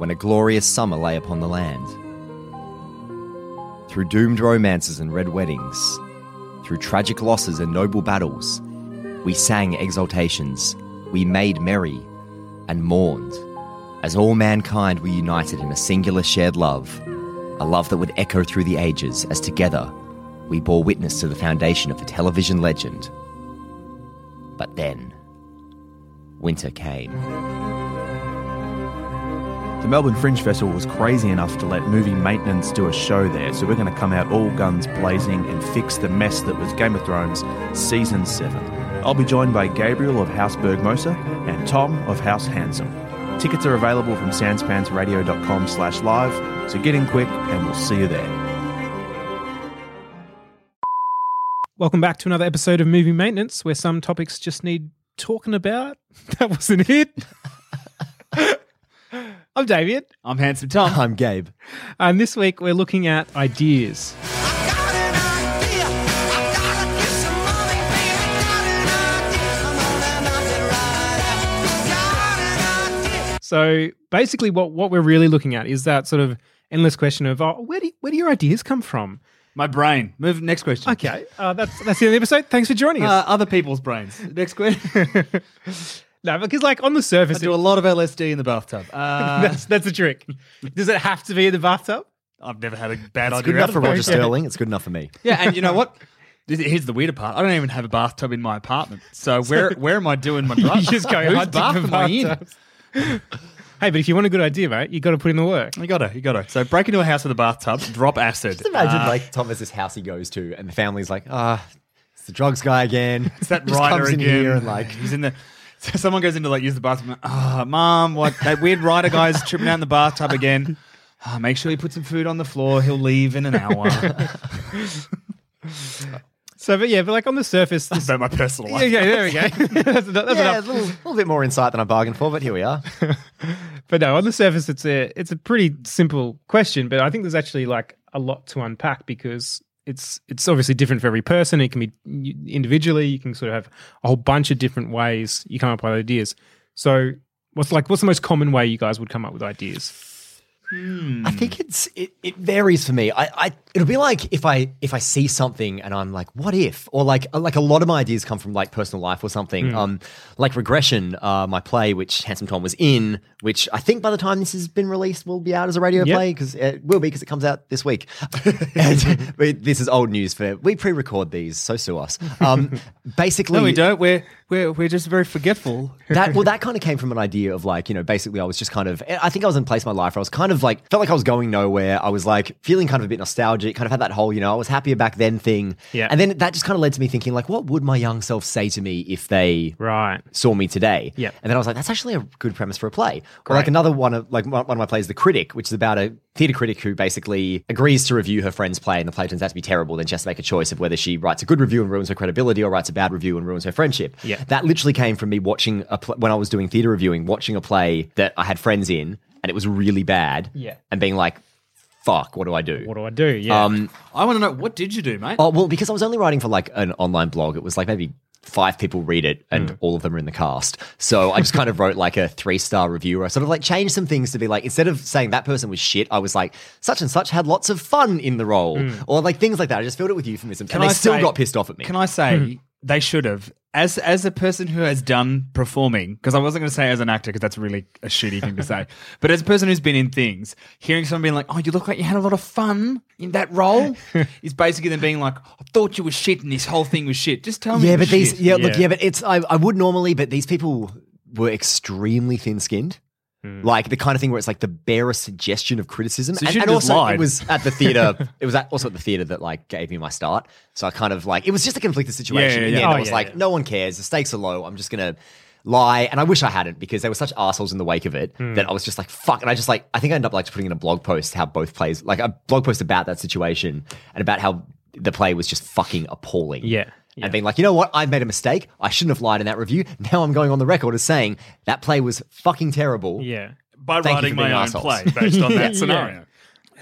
when a glorious summer lay upon the land. Through doomed romances and red weddings, through tragic losses and noble battles, we sang exaltations, we made merry, and mourned, as all mankind were united in a singular shared love, a love that would echo through the ages as together we bore witness to the foundation of a television legend. But then, winter came. The Melbourne Fringe Festival was crazy enough to let movie maintenance do a show there, so we're going to come out all guns blazing and fix the mess that was Game of Thrones Season 7. I'll be joined by Gabriel of House Bergmosa and Tom of House Handsome. Tickets are available from sanspantsradio.com slash live, so get in quick and we'll see you there. Welcome back to another episode of Movie Maintenance, where some topics just need talking about. That wasn't it. I'm David, I'm Handsome Tom. I'm Gabe. and this week we're looking at ideas. So basically, what, what we're really looking at is that sort of endless question of oh, where do where do your ideas come from? My brain. Move next question. Okay, uh, that's that's the end of the episode. Thanks for joining Uh, us. other people's brains. Next question. no, because like on the surface, I surface, do a lot of LSD in the bathtub. Uh, that's that's a trick. Does it have to be in the bathtub? I've never had a bad It's idea. good enough for. Roger Sterling. It's good enough for me. Yeah, and you know what? Here's the weirder part. I don't even have a bathtub in my apartment. So where where am I doing my drugs? Just go Whose hunting bath am I in? Hey, but if you want a good idea, mate, you got to put in the work. You gotta, you gotta. So break into a house with a bathtub, drop acid. Just imagine Uh, like Tom has this house he goes to, and the family's like, ah, it's the drugs guy again. It's that writer comes in again. here and like he's in the. So someone goes into like use the bathroom. Ah, mom, what that weird writer guy's tripping out in the bathtub again. Ah, make sure you put some food on the floor. He'll leave in an hour. So, but yeah, but like on the surface, this, so my personal yeah, life. yeah, there we go. that's, enough- that's yeah, a enough. little, little bit more insight than I bargained for, but here we are. But no, on the surface, it's a it's a pretty simple question. But I think there's actually like a lot to unpack because it's it's obviously different for every person. It can be individually. You can sort of have a whole bunch of different ways you come up with ideas. So, what's like what's the most common way you guys would come up with ideas? I think it's it, it varies for me. I, I it'll be like if I if I see something and I'm like, what if? Or like like a lot of my ideas come from like personal life or something. Um, like regression, uh, my play which Handsome Tom was in, which I think by the time this has been released will be out as a radio Yep. play because it will be because it comes out this week. and this is old news for we pre-record these, so sue us. Um, basically, No, we don't. We're we're we're just very forgetful. that well, that kind of came from an idea of like, you know, basically I was just kind of I think I was in a place in my life where I was kind of like felt like I was going nowhere. I was like feeling kind of a bit nostalgic, kind of had that whole, you know, I was happier back then thing. Yeah. And then that just kind of led to me thinking, like, what would my young self say to me if they Right. saw me today? Yeah. And then I was like, that's actually a good premise for a play. Or like another one of like one of my plays, The Critic, which is about a theatre critic who basically agrees to review her friend's play and the play turns out to be terrible, then she has to make a choice of whether she writes a good review and ruins her credibility or writes a bad review and ruins her friendship. Yeah. That literally came from me watching a pl- when I was doing theatre reviewing, watching a play that I had friends in and it was really bad. Yeah. And being like, fuck, what do I do? What do I do? Yeah. Um, I want to know what did you do, mate? Oh well, because I was only writing for like an online blog. It was like maybe five people read it, and mm. all of them are in the cast. So I just kind of wrote like a three star review. I sort of like changed some things to be like instead of saying that person was shit, I was like such and such had lots of fun in the role, mm. or like things like that. I just filled it with euphemisms, and they still got pissed off at me. Can I say hmm. They should have? As as a person who has done performing, because I wasn't going to say as an actor, because that's really a shitty thing to say. But as a person who's been in things, hearing someone being like, "Oh, you look like you had a lot of fun in that role," is basically them being like, "I thought you were shit, and this whole thing was shit." Just tell me. yeah, but was these, shit. yeah, look, Yeah. yeah, but it's I, I would normally, but these people were extremely thin skinned. Like the kind of thing where it's like the barest suggestion of criticism, So and, and also lied. it was at the theater. it was at, also at the theater that like gave me my start. So I kind of like it was just a conflicted situation. Yeah, yeah, yeah. Oh, I was like, no one cares. The stakes are low. I'm just gonna lie, and I wish I hadn't because there were such assholes in the wake of it Hmm. that I was just like, fuck. And I just like I think I ended up like putting in a blog post how both plays like a blog post about that situation and about how the play was just fucking appalling. Yeah, yeah. And being like, you know what? I've made a mistake. I shouldn't have lied in that review. Now I'm going on the record as saying that play was fucking terrible. yeah. by Thank writing my own assholes. play based on that Yeah. scenario.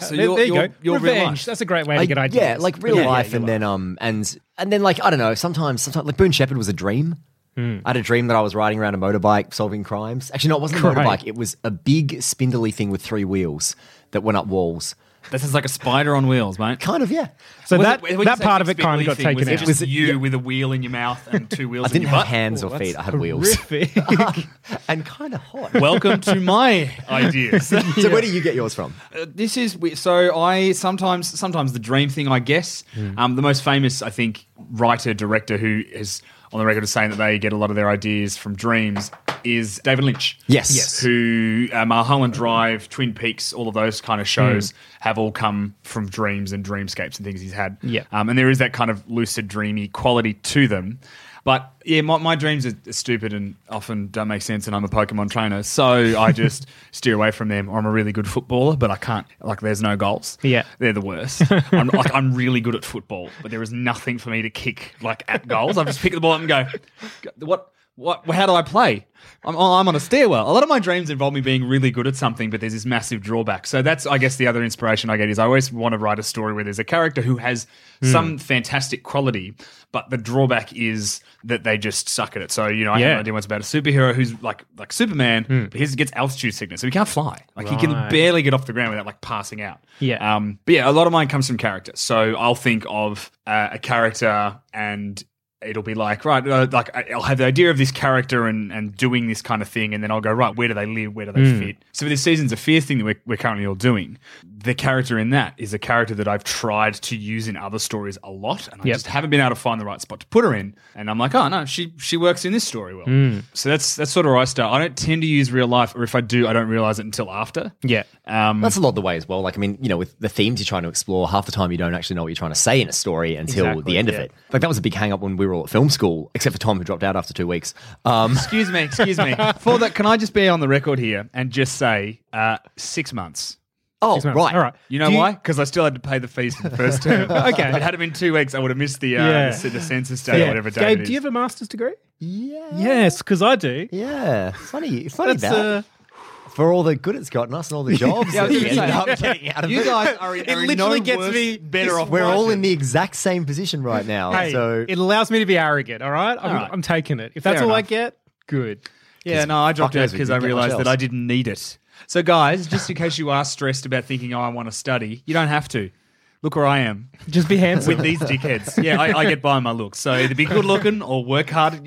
So there, you're, there you you're, go. you're Revenge. life. That's a great way to Like, get ideas. yeah, like real Yeah, yeah, life, your and then um, and and then like I don't know. Sometimes, sometimes like Boone Shepherd was a dream. Hmm. I had a dream that I was riding around a motorbike solving crimes. Actually, no, it wasn't a motorbike. It was a big spindly thing with three wheels that went up walls. This is like a spider on wheels, mate. Kind of, yeah. So Was that it- when you that say part of it big kind of got thing, taken was out. it just Was it- you yeah. with a wheel in your mouth and two wheels I in didn't your have butt? hands or Oh, feet. I that's had wheels horrific. and kind of hot. Welcome to my ideas. so where do you get yours from? Uh, this is we- so I sometimes sometimes the dream thing I guess Hmm. um, the most famous I think writer director who is on the record of saying that they get a lot of their ideas from dreams is David Lynch. Yes. Yes. Who Mulholland Drive, Twin Peaks, all of those kind of shows Hmm. have all come from dreams and dreamscapes and things he's had. Yeah. Um, and there is that kind of lucid, dreamy quality to them. But yeah, my, my dreams are stupid and often don't make sense, and I'm a Pokemon trainer, so I just steer away from them. Or I'm a really good footballer, but I can't. Like, there's no goals. Yeah. they're the worst. I'm like, I'm really good at football, but there is nothing for me to kick like at goals. I just pick the ball up and go, what? What? How do I play? I'm, I'm on a stairwell. A lot of my dreams involve me being really good at something, but there's this massive drawback. So that's, I guess, the other inspiration I get is I always want to write a story where there's a character who has some fantastic quality, but the drawback is that they just suck at it. So you know, I have Yeah. no idea what's about a superhero who's like like Superman, but he gets altitude sickness, so he can't fly. Like he can barely get off the ground without like passing out. Yeah. Um, but yeah, a lot of mine comes from character. So I'll think of uh, a character and it'll be like, right, uh, like I- I'll have the idea of this character and, and doing this kind of thing. And then I'll go, right, where do they live? Where do they Hmm. fit? So for this Seasons of Fear thing that we're, we're currently all doing, the character in that is a character that I've tried to use in other stories a lot. And I Yep. just haven't been able to find the right spot to put her in. And I'm like, oh no, she, she works in this story well. Hmm. So that's, that's sort of where I start. I don't tend to use real life, or if I do, I don't realize it until after. Yeah. Um, That's a lot of the way as well. Like, I mean, you know, with the themes you're trying to explore, half the time you don't actually know what you're trying to say in a story until Exactly, the end yeah. of it. Like, that was a big hang up when we were all at film school, except for Tom, who dropped out after two weeks. Um, Excuse me, excuse me. For that, can I just be on the record here and just say uh, six months? oh, Six months. right. All right. You know Do why? Because I still had to pay the fees for the first term. Okay. If it had been two weeks, I would have missed the, uh, Yeah. the, the census day or Yeah. whatever day Gabe, it do you have a master's degree? Yeah. Yes, because I do. Yeah. Funny, funny That's that. uh, For all the good it's gotten us and all the jobs Yeah, that was we gonna ended say, up getting out of you it. guys are in, It are in literally no gets worse, me- better off. We're all in the exact same position right now. hey, so it allows me to be arrogant. All right, I'm, All right. I'm taking it. If that's Fair all I get, good. Yeah, no, I dropped fuck out because I realized that I didn't need it. So, guys, just in case you are stressed about thinking, oh, I want to study, you don't have to. Look where I am. Just be handsome. with these dickheads. Yeah, I, I get by my looks. So either be good looking or work hard.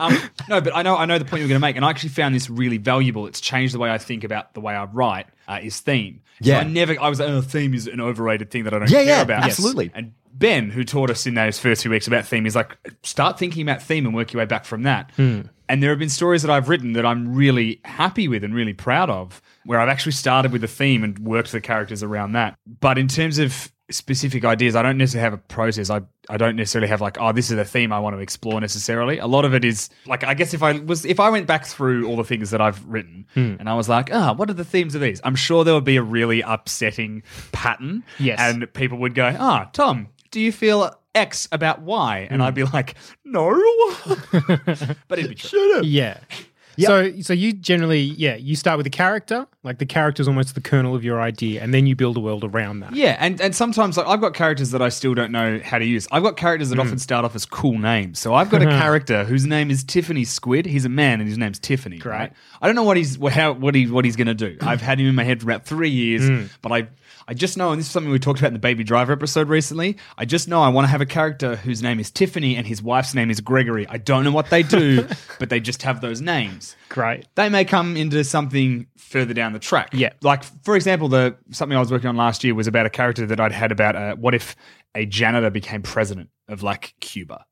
um, no, but I know I know the point you're going to make, and I actually found this really valuable. It's changed the way I think about the way I write. Uh, is theme. So Yeah. I never. I was like, oh, theme is an overrated thing that I don't Yeah, care yeah, about. absolutely. And Ben, who taught us in those first few weeks about theme, is like, start thinking about theme and work your way back from that. Hmm. And there have been stories that I've written that I'm really happy with and really proud of, where I've actually started with a theme and worked the characters around that. But in terms of specific ideas, I don't necessarily have a process. I, I don't necessarily have like, oh, this is a theme I want to explore necessarily. A lot of it is like, I guess if I was, if I went back through all the things that I've written and I was like, ah, what are the themes of these? I'm sure there would be a really upsetting pattern. Yes. And people would go, ah, Tom, do you feel X about Y? And I'd be like, no. but it'd be true. Yeah. So, so you generally, yeah, you start with the character, like the character is almost the kernel of your idea, and then you build a world around that. Yeah, and, and sometimes like, I've got characters that I still don't know how to use. I've got characters that hmm. often start off as cool names. So I've got a hmm. character whose name is Tiffany Squid. He's a man, and his name's Tiffany. Right? I don't know what he's how what he what he's going to do. I've had him in my head for about three years, hmm. but I I just know, and this is something we talked about in the Baby Driver episode recently. I just know I want to have a character whose name is Tiffany and his wife's name is Gregory. I don't know what they do, but they just have those names Great. they may come into something further down the track. Yeah. Like for example, the something I was working on last year was about a character that I'd had about uh, what if a janitor became president of like Cuba.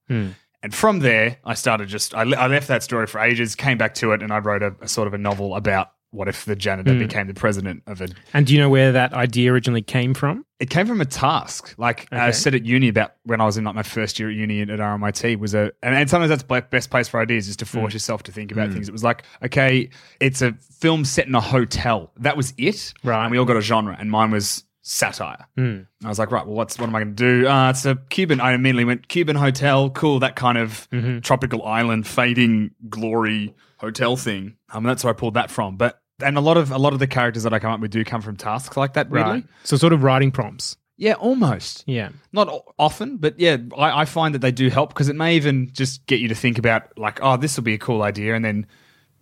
And from there, I started just I, I left that story for ages, came back to it, and I wrote a, a sort of a novel about what if the janitor hmm. became the president of it? And do you know where that idea originally came from? it came from a task. Like I said at uni about when I was in like my first year at uni at RMIT was a, and, and sometimes that's the best place for ideas is to hmm. force yourself to think about hmm. things. It was like, okay, it's a film set in a hotel. That was it. Right. And we all got a genre and mine was satire. I was like, right, well, what's, what am I going to do? Uh, it's a Cuban. I immediately went Cuban hotel. Cool. That kind of mm-hmm. tropical island fading glory hotel thing. Um, that's where I pulled that from. But, and a lot of, a lot of the characters that I come up with do come from tasks like that, weirdly. So sort of writing prompts. Yeah, almost. Yeah. Not often, but yeah, I, I find that they do help because it may even just get you to think about, like, oh, this will be a cool idea. And then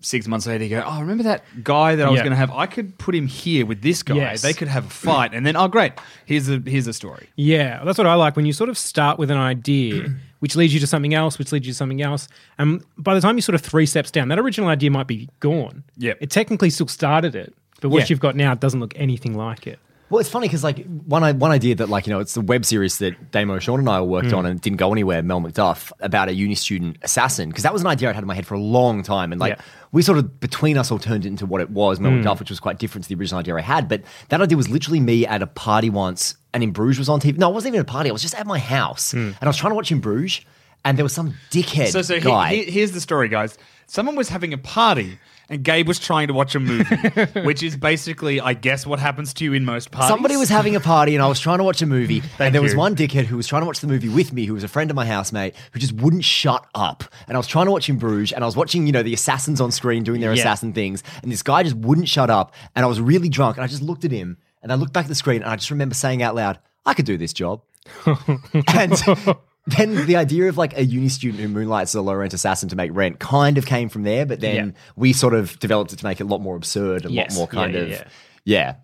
six months later, you go, oh, remember that guy that I was Yeah. going to have? I could put him here with this guy. Yes. They could have a fight. And then, oh, great. Here's a, here's a story. Yeah, that's what I like when you sort of start with an idea, which leads you to something else, which leads you to something else. And by the time you're sort of three steps down, that original idea might be gone. Yeah. It technically still started it, but what Yeah. you've got now doesn't look anything like it. Well, it's funny because like one uh, one idea that like you know it's the web series that Damo, Sean, and I worked hmm. on and didn't go anywhere. Mel McDuff about a uni student assassin because that was an idea I'd had in my head for a long time, and like Yeah. we sort of between us all turned it into what it was, Mel hmm. McDuff, which was quite different to the original idea I had. But that idea was literally me at a party once, and in Bruges was on TV. No, it wasn't even a party. I was just at my house, hmm. and I was trying to watch in Bruges, and there was some dickhead So, so he- he- here's the story, guys. Someone was having a party. And Gabe was trying to watch a movie, which is basically, I guess, what happens to you in most parties. Somebody was having a party and I was trying to watch a movie. and there was you. one dickhead who was trying to watch the movie with me, who was a friend of my housemate, who just wouldn't shut up. And I was trying to watch in Bruges and I was watching, you know, the assassins on screen doing their Yeah. assassin things. And this guy just wouldn't shut up. And I was really drunk and I just looked at him and I looked back at the screen and I just remember saying out loud, I could do this job. and then the idea of like a uni student who moonlights as a low rent assassin to make rent kind of came from there, but then Yeah. we sort of developed it to make it a lot more absurd, a Yes. lot more kind Yeah, of yeah, yeah.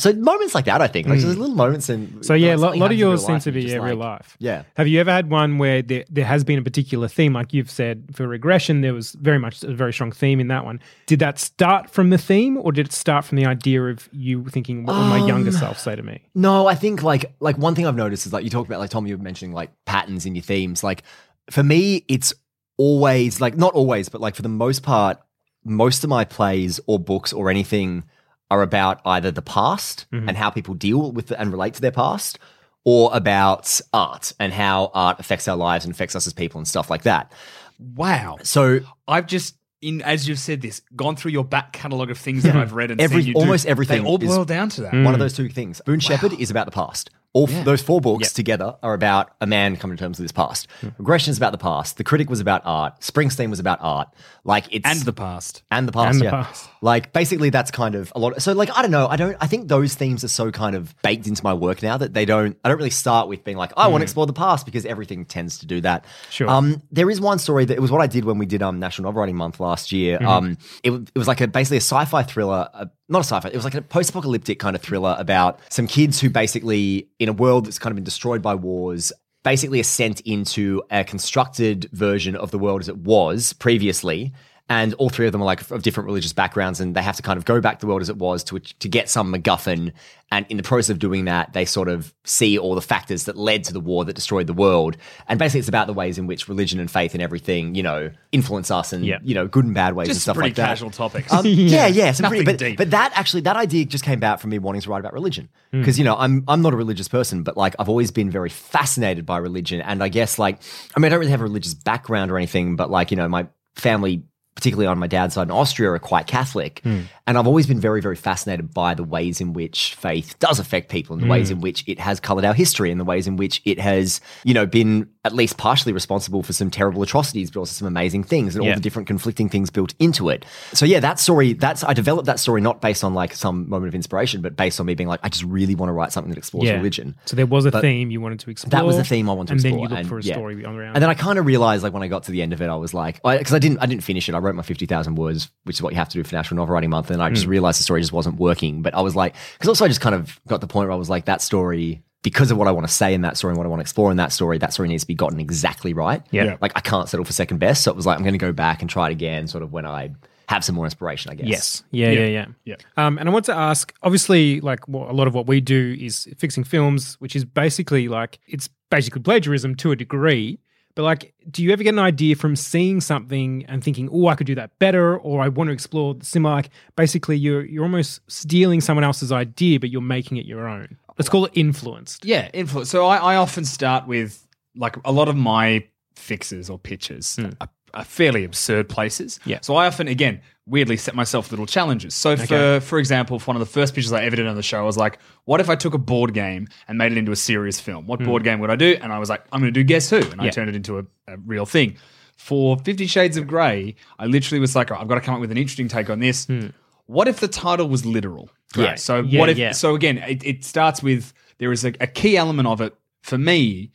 So moments like that, I think, like there's little moments Hmm. So yeah, a lot, lot of in yours seem to be yeah, just real life. Yeah. Have you ever had one where there, there has been a particular theme, like you've said for regression, there was very much a very strong theme in that one. Did that start from the theme, or did it start from the idea of you thinking, "What will my Um, younger self say to me?" No, I think like like one thing I've noticed is like you talked about like Tom, you were mentioning like patterns in your themes. Like for me, it's always like not always, but like for the most part, most of my plays or books or anything are about either the past mm-hmm. and how people deal with and relate to their past, or about art and how art affects our lives and affects us as people and stuff like that. Wow. So I've just, in as you've said this, gone through your back catalogue of things that I've read and Every- seen you do. almost everything They all is- boil down to that. one of those two things. Boone Shepherd is about the past. All f- those four books together are about a man coming to terms with his past. Regression is about the past. The Critic was about art. Springsteen was about art. Like it's And the past. and the past, And the yeah. past. Like basically, that's kind of a lot. So like, I don't know. I don't. I think those themes are so kind of baked into my work now that they don't. I don't really start with being like, I want to explore the past because everything tends to do that. Sure. Um, there is one story that it was what I did when we did um National Novel Writing Month last year. Um, it, it was like a basically a sci-fi thriller. Uh, not a sci-fi. It was like a post-apocalyptic kind of thriller about some kids who basically, in a world that's kind of been destroyed by wars, basically are sent into a constructed version of the world as it was previously. And all three of them are like of different religious backgrounds, and they have to kind of go back the world as it was to to get some MacGuffin. And in the process of doing that, they sort of see all the factors that led to the war that destroyed the world. And basically, it's about the ways in which religion and faith and everything, you know, influence us and Yeah. you know, good and bad ways and stuff pretty like that. casual topics. Um, yeah, yeah, some pretty, but, deep. but that actually that idea just came about from me wanting to write about religion Hmm. because you know I'm I'm not a religious person, but like I've always been very fascinated by religion, and I guess like I mean I don't really have a religious background or anything, but like you know my family. Particularly on my dad's side in Austria, are quite Catholic. Hmm. And I've always been very, very fascinated by the ways in which faith does affect people and the Hmm. ways in which it has colored our history and the ways in which it has, you know, been at least partially responsible for some terrible atrocities, but also some amazing things and all the different conflicting things built into it. So yeah, that story, that's I developed that story not based on like some moment of inspiration, but based on me being like, I just really want to write something that explores Yeah. religion. So there was a But theme you wanted to explore. That was the theme I wanted to and explore. And then you looked for a yeah. story on around. And then I kind of realized, like when I got to the end of it, I was like, because I, didn't, I didn't finish it. I wrote my fifty thousand words, which is what you have to do for National Novel Writing Month, and I Hmm. just realized the story just wasn't working. But I was like, because also I just kind of got the point where I was like, that story. Because of what I want to say in that story and what I want to explore in that story, that story needs to be gotten exactly right. Yeah. Yeah. Like I can't settle for second best. So it was like, I'm going to go back and try it again, sort of when I have some more inspiration, I guess. Yes. Yeah, yeah, yeah. Yeah. Um, and I want to ask, obviously, like what, a lot of what we do is fixing films, which is basically like it's basically plagiarism to a degree. But like, do you ever get an idea from seeing something and thinking, "Oh, I could do that better," or "I want to explore similar"? Like, basically, you're you're almost stealing someone else's idea, but you're making it your own. Let's call it influenced. Yeah, influence. So I, I often start with like a lot of my fixes or pitches hmm. are, are fairly absurd places. Yeah. So I often, again, weirdly set myself little challenges. So for Okay. for example, for one of the first pitches I ever did on the show, I was like, what if I took a board game and made it into a serious film? What hmm. board game would I do? And I was like, I'm going to do Guess Who, and I turned it into a, a real thing. For Fifty Shades of Grey, I literally was like, "All right, I've got to come up with an interesting take on this. Hmm. What if the title was literal? Yeah. So Yeah, what if? yeah. So again, it, it starts with there is a, a key element of it for me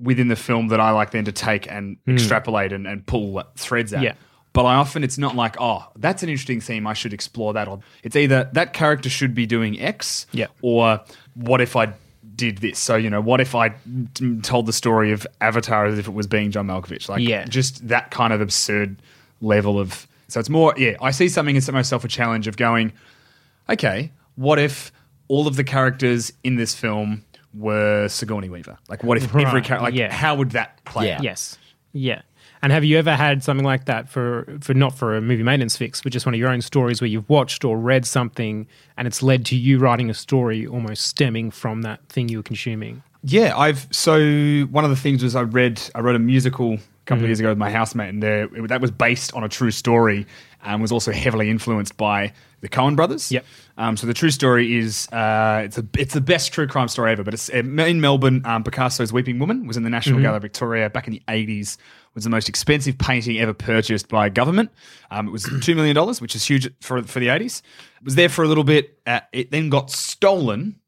within the film that I like then to take and hmm. extrapolate and, and pull threads out. Yeah. But I often it's not like, oh, that's an interesting theme. I should explore that. Or it's either that character should be doing X, Yeah. or what if I did this? So you know, what if I t- told the story of Avatar as if it was being John Malkovich? Like, Yeah. just that kind of absurd level of. So it's more, yeah. I see something and set myself a challenge of going, okay, what if all of the characters in this film were Sigourney Weaver? Like, what if every character? Like, yeah. how would that play? Yeah. out? Yes. Yeah. And have you ever had something like that for for not for a movie maintenance fix, but just one of your own stories where you've watched or read something and it's led to you writing a story almost stemming from that thing you were consuming? Yeah, I've so one of the things was I read I wrote a musical a couple of mm-hmm. years ago with my housemate, and there, that was based on a true story and was also heavily influenced by the Coen brothers. Yep. Um, so the true story is uh, it's a it's the best true crime story ever. But it's in Melbourne. Um, Picasso's Weeping Woman was in the National Gallery of Victoria back in the eighties. Was the most expensive painting ever purchased by government. Um, it was two million dollars, which is huge for for the eighties. It was there for a little bit. Uh, it then got stolen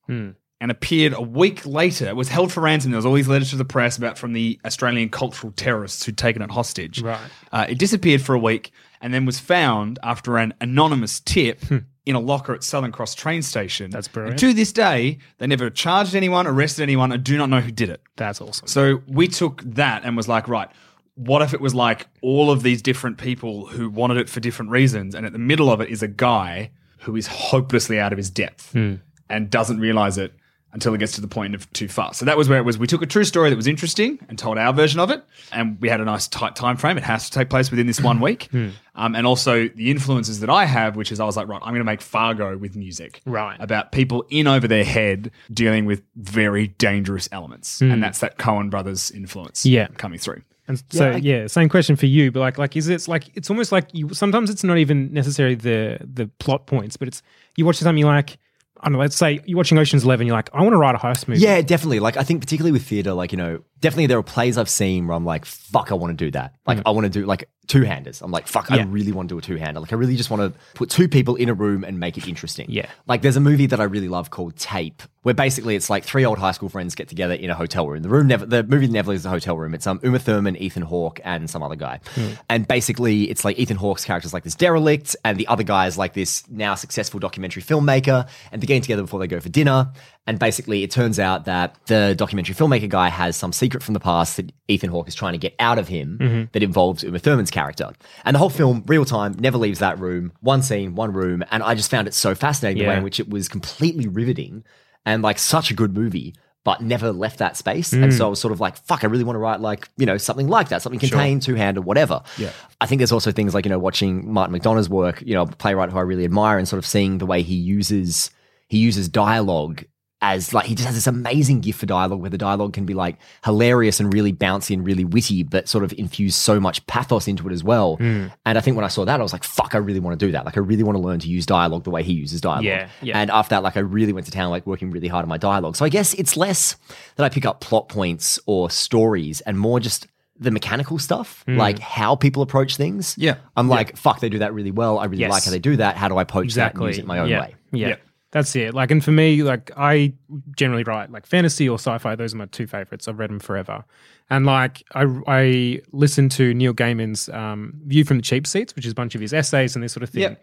and appeared a week later. It was held for ransom. There was all these letters to the press about from the Australian cultural terrorists who'd taken it hostage. Right. Uh, it disappeared for a week and then was found after an anonymous tip in a locker at Southern Cross train station. That's brilliant. And to this day, they never charged anyone, arrested anyone, and do not know who did it. That's awesome. So we took that and was like, right, what if it was like all of these different people who wanted it for different reasons, and at the middle of it is a guy who is hopelessly out of his depth and doesn't realize it until it gets to the point of too far. So that was where it was. We took a true story that was interesting and told our version of it, and we had a nice tight time frame. It has to take place within this one hmm. week, hmm. um, and also the influences that I have, which is I was like, right, I'm going to make Fargo with music, Right. about people in over their head dealing with very dangerous elements, and hmm. that's that Coen brothers influence, Yeah. coming through. And so yeah, same question for you, but like like is it like it's almost like you sometimes it's not even necessarily the the plot points, but it's you watch something you like I don't know, let's say you're watching Ocean's Eleven, you're like, I want to write a heist movie. Yeah, definitely. Like I think particularly with theater, like you know, definitely there are plays I've seen where I'm like, fuck, I want to do that. Like I want to do like two handers. I'm like, fuck, I really want to do a two hander. Like I really just want to put two people in a room and make it interesting. Yeah. Like there's a movie that I really love called Tape, where basically it's like three old high school friends get together in a hotel room. The room never, the movie never leaves the hotel room. It's um Uma Thurman, Ethan Hawke, and some other guy. And basically it's like Ethan Hawke's character is like this derelict, and the other guy is like this now successful documentary filmmaker, and they're getting together before they go for dinner. And basically, it turns out that the documentary filmmaker guy has some secret from the past that Ethan Hawke is trying to get out of him Mm-hmm. that involves Uma Thurman's character. And the whole film, real time, never leaves that room. One scene, one room. And I just found it so fascinating the way in which it was completely riveting and like such a good movie. But never left that space, and Mm. so I was sort of like, "Fuck!" I really want to write like you know something like that, something contained, two handed, whatever. Yeah. I think there's also things like you know watching Martin McDonagh's work, you know, a playwright who I really admire, and sort of seeing the way he uses he uses dialogue as like he just has this amazing gift for dialogue where the dialogue can be like hilarious and really bouncy and really witty, but sort of infuse so much pathos into it as well. Hmm. And I think when I saw that, I was like, fuck, I really want to do that. Like I really want to learn to use dialogue the way he uses dialogue. Yeah, yeah. And after that, like I really went to town, like working really hard on my dialogue. So I guess it's less that I pick up plot points or stories and more just the mechanical stuff, Hmm. like how people approach things. Yeah. I'm like, fuck, they do that really well. I really Yes. like how they do that. How do I poach exactly that and use it my own yeah. way? Yeah. Yeah. That's it. Like, and for me, like, I generally write like fantasy or sci-fi. Those are my two favorites. I've read them forever. And like, I I listened to Neil Gaiman's um, View from the Cheap Seats, which is a bunch of his essays and this sort of thing. Yeah.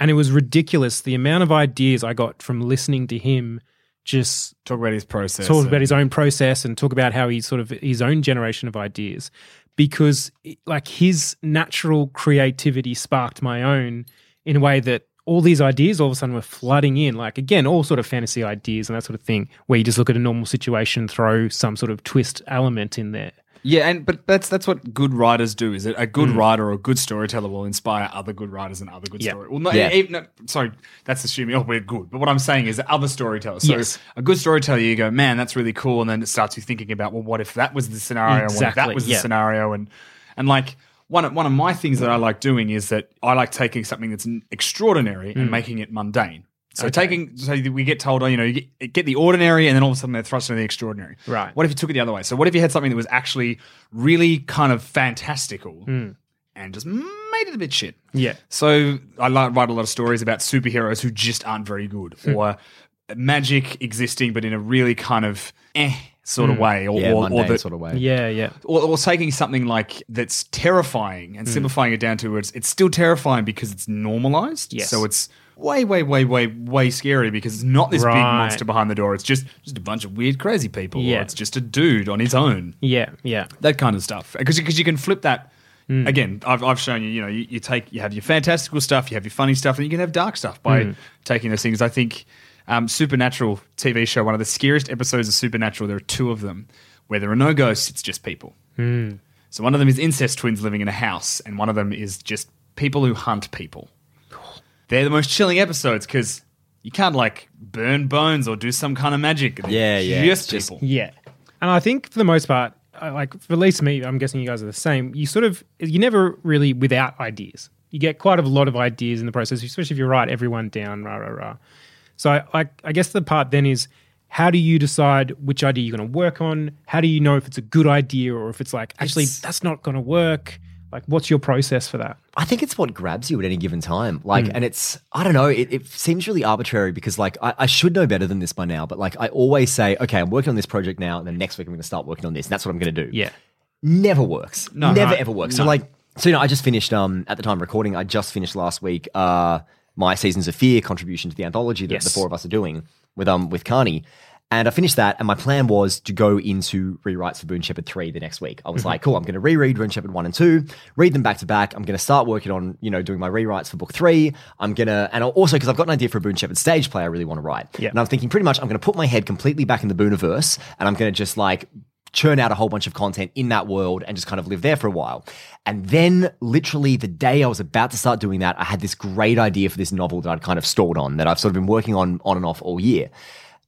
And it was ridiculous the amount of ideas I got from listening to him just Talk about his process. talk about his own process and talk about how he sort of his own generation of ideas because like his natural creativity sparked my own in a way that all these ideas all of a sudden were flooding in like again all sort of fantasy ideas and that sort of thing where you just look at a normal situation throw some sort of twist element in there Yeah, and but that's that's what good writers do. Is that a Mm. good writer or a good storyteller will inspire other good writers and other good Yeah. story. Well, not Yeah. even, no, sorry, that's assuming oh we're good. But what I'm saying is that other storytellers. So Yes. a good storyteller, you go, man, that's really cool, and then it starts you thinking about, well, what if that was the scenario? What if that Exactly, was the yeah. scenario? And and like one of, one of my things that I like doing is that I like taking something that's extraordinary Mm. and making it mundane. So taking, so we get told, oh, you know, you get, get the ordinary, and then all of a sudden they're thrust into the extraordinary. Right. What if you took it the other way? So what if you had something that was actually really kind of fantastical and just made it a bit shit? yeah So I like, write a lot of stories about superheroes who just aren't very good, Hmm. or magic existing but in a really kind of eh sort of way, or. Yeah, or, or, the, sort of way. yeah yeah or, or taking something like that's terrifying and simplifying it down to it's it's still terrifying because it's normalized. Yes. So it's way, way, way, way, way scary because it's not this big monster behind the door. It's just just a bunch of weird, crazy people. Yeah. Or it's just a dude on his own. yeah yeah That kind of stuff. Because because you can flip that. Hmm. Again, I've, I've shown you. You know, you, you take you have your fantastical stuff, you have your funny stuff, and you can have dark stuff by Hmm. taking those things. I think um, Supernatural TV show, one of the scariest episodes of Supernatural. There are two of them where there are no ghosts; it's just people. Hmm. So one of them is incest twins living in a house, and one of them is just people who hunt people. They're the most chilling episodes because you can't like burn bones or do some kind of magic. Yeah, yeah, just it's just- people. Yeah, and I think for the most part, like for at least me, I'm guessing you guys are the same. You sort of you never really without ideas. You get quite a lot of ideas in the process, especially if you write everyone down. Rah rah rah. So I, I, I guess the part then is how do you decide which idea you're going to work on? How do you know if it's a good idea or if it's like actually It's- that's not going to work? Like, what's your process for that? I think it's what grabs you at any given time. Like, and it's, I don't know, it, it seems really arbitrary because, like, I, I should know better than this by now, but like, I always say, okay, I'm working on this project now, and then next week I'm going to start working on this, and that's what I'm going to do. Yeah, Never works. No, Never no, ever works. no. So, like, so, you know, I just finished, um, at the time recording, I just finished last week, uh, my Seasons of Fear contribution to the anthology that Yes. the four of us are doing with, um, with Carney. And I finished that, and my plan was to go into rewrites for Boone Shepherd 3 the next week. I was like, cool, I'm going to reread Boone Shepherd 1 and 2, read them back to back. I'm going to start working on, you know, doing my rewrites for book 3. I'm going to, and also because I've got an idea for a Boone Shepherd stage play I really want to write. Yeah. And I'm thinking pretty much I'm going to put my head completely back in the Booneverse, and I'm going to just like churn out a whole bunch of content in that world and just kind of live there for a while. And then, literally, the day I was about to start doing that, I had this great idea for this novel that I'd kind of stalled on, that I've sort of been working on on and off all year.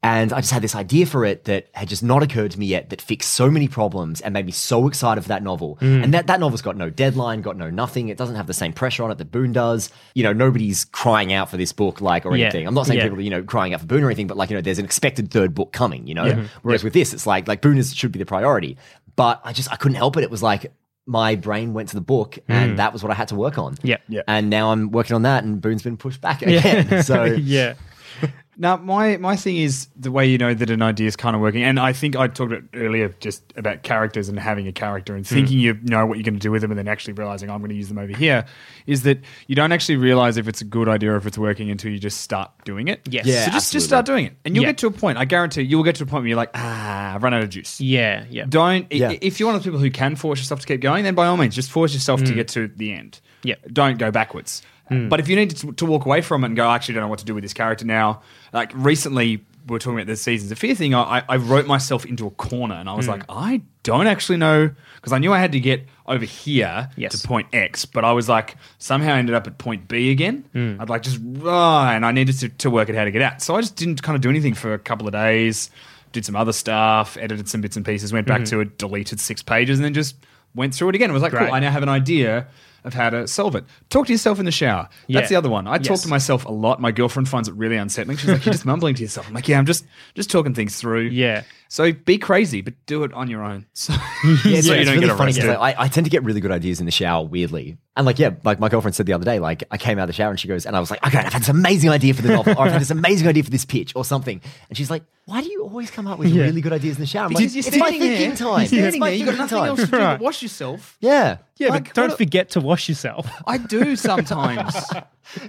And I just had this idea for it that had just not occurred to me yet that fixed so many problems and made me so excited for that novel. Mm. And that, that novel's got no deadline, got no nothing. It doesn't have the same pressure on it that Boone does. You know, nobody's crying out for this book, like, or Yeah. anything. I'm not saying Yeah. people, are, you know, crying out for Boone or anything, but like, you know, there's an expected third book coming, you know? Whereas with this, it's like, like Boone is, should be the priority. But I just, I couldn't help it. It was like, my brain went to the book and mm. that was what I had to work on. Yeah. Yeah. And now I'm working on that and Boone's been pushed back again. So yeah, Now, my my thing is the way you know that an idea is kind of working, and I think I talked about earlier just about characters and having a character and thinking you know what you're going to do with them, and then actually realizing I'm going to use them over here. Is that you don't actually realize if it's a good idea or if it's working until you just start doing it. Yes. Yeah, so just absolutely. just start doing it, and you'll Yeah. get to a point. I guarantee you'll get to a point where you're like, ah, I've run out of juice. Yeah, yeah. Don't Yeah. if you're one of the people who can force yourself to keep going, then by all means, just force yourself to get to the end. Yeah. don't go backwards. Mm. But if you need to, to walk away from it and go, I actually don't know what to do with this character now. Like recently, we are talking about the seasons of fear thing. I, I wrote myself into a corner, and I was mm. like, I don't actually know because I knew I had to get over here Yes. to point X, but I was like somehow I ended up at point B again. Mm. I'd like just and I needed to, to work out how to get out. So I just didn't kind of do anything for a couple of days. Did some other stuff, edited some bits and pieces, went back mm-hmm. to it, deleted six pages, and then just went through it again. It was like, Great. cool, I now have an idea of how to solve it. Talk to yourself in the shower. That's Yeah. the other one. I talk to myself a lot. My girlfriend finds it really unsettling. She's like, you're just mumbling to yourself. I'm like, yeah, I'm just just talking things through. Yeah. So be crazy, but do it on your own. So, Yeah, so it's, you don't really get funny 'cause, arrested. like, I, I tend to get really good ideas in the shower, weirdly. And like, yeah, like my girlfriend said the other day, like I came out of the shower and she goes, and I was like, okay, I've had this amazing idea for the novel, or I've had this amazing idea for this pitch, or something. And she's like, why do you always come up with Yeah. really good ideas in the shower? I'm Because like, you're it's my thinking there. time. You're It's standing my there. You've got thinking nothing time. else to do Right. but wash yourself. Yeah. Yeah, Like, but don't forget to wash yourself. I do sometimes.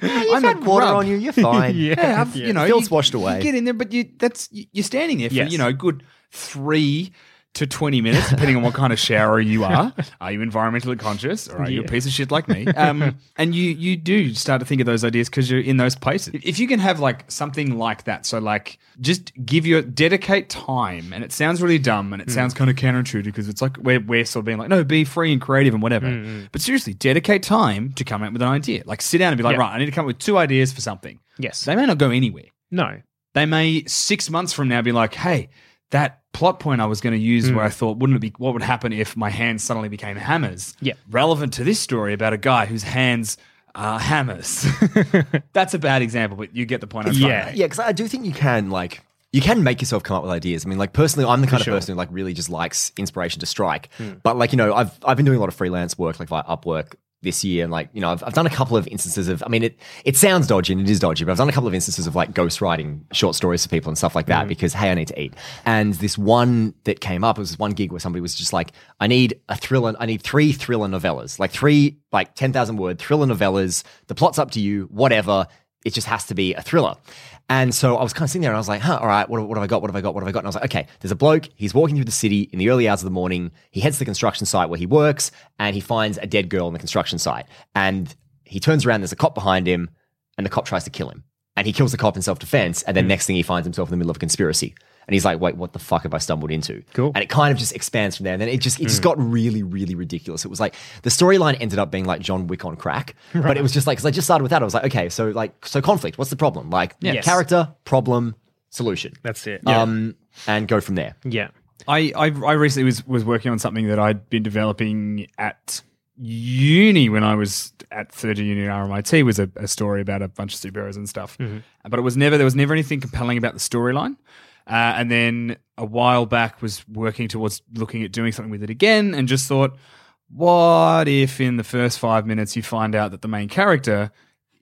You've I'm had water grub. on you. You're fine. Yeah, I've, you know, Filth's you, washed you away. get in there, but you that's you're standing there for Yes. you know a good three to twenty minutes, depending on what kind of shower you are. Are you environmentally conscious, or are you a piece of shit like me? Um, and you you do start to think of those ideas because you're in those places. If you can have like something like that, so like just give your dedicate time, and it sounds really dumb, and it mm. sounds kind of counterintuitive because it's like we're we're sort of being like no, be free and creative and whatever. Mm, mm. But seriously, dedicate time to come up with an idea. Like sit down and be like, Yeah. right, I need to come up with two ideas for something. Yes. They may not go anywhere. No. They may six months from now be like, hey, that plot point I was going to use where hmm. I thought, wouldn't it be, what would happen if my hands suddenly became hammers? Yeah. Relevant to this story about a guy whose hands are hammers. That's a bad example, but you get the point. I'm trying to Yeah. make. Yeah, because I do think you can like you can make yourself come up with ideas. I mean, like personally, I'm the kind of person who like really just likes inspiration to strike. Hmm. But like you know, I've I've been doing a lot of freelance work, like via Upwork this year, and like you know, I've, I've done a couple of instances of. I mean, it it sounds dodgy and it is dodgy, but I've done a couple of instances of like ghostwriting short stories for people and stuff like that mm. because hey, I need to eat. And this one that came up it was this one gig where somebody was just like, I need a thriller, I need three thriller novellas, like three like ten thousand word thriller novellas. The plot's up to you, whatever. It just has to be a thriller. And so I was kind of sitting there and I was like, huh, all right, what, what have I got? What have I got? What have I got? And I was like, okay, there's a bloke. He's walking through the city in the early hours of the morning. He heads to the construction site where he works and he finds a dead girl on the construction site. And he turns around, there's a cop behind him, and the cop tries to kill him. And he kills the cop in self defense. And then hmm. next thing he finds himself in the middle of a conspiracy. And he's like, wait, what the fuck have I stumbled into? Cool. And it kind of just expands from there. And then it just it just got really, really ridiculous. It was like the storyline ended up being like John Wick on crack. But it was just like, because I just started with that. I was like, okay, so like, so conflict, what's the problem? Like, Yes. character, problem, solution. That's it. Um, and go from there. yeah. I, I I recently was was working on something that I'd been developing at uni when I was at third year uni at RMIT was a, a story about a bunch of superheroes and stuff. But it was never there was never anything compelling about the storyline. Uh, and then a while back was working towards looking at doing something with it again, and just thought, what if in the first five minutes you find out that the main character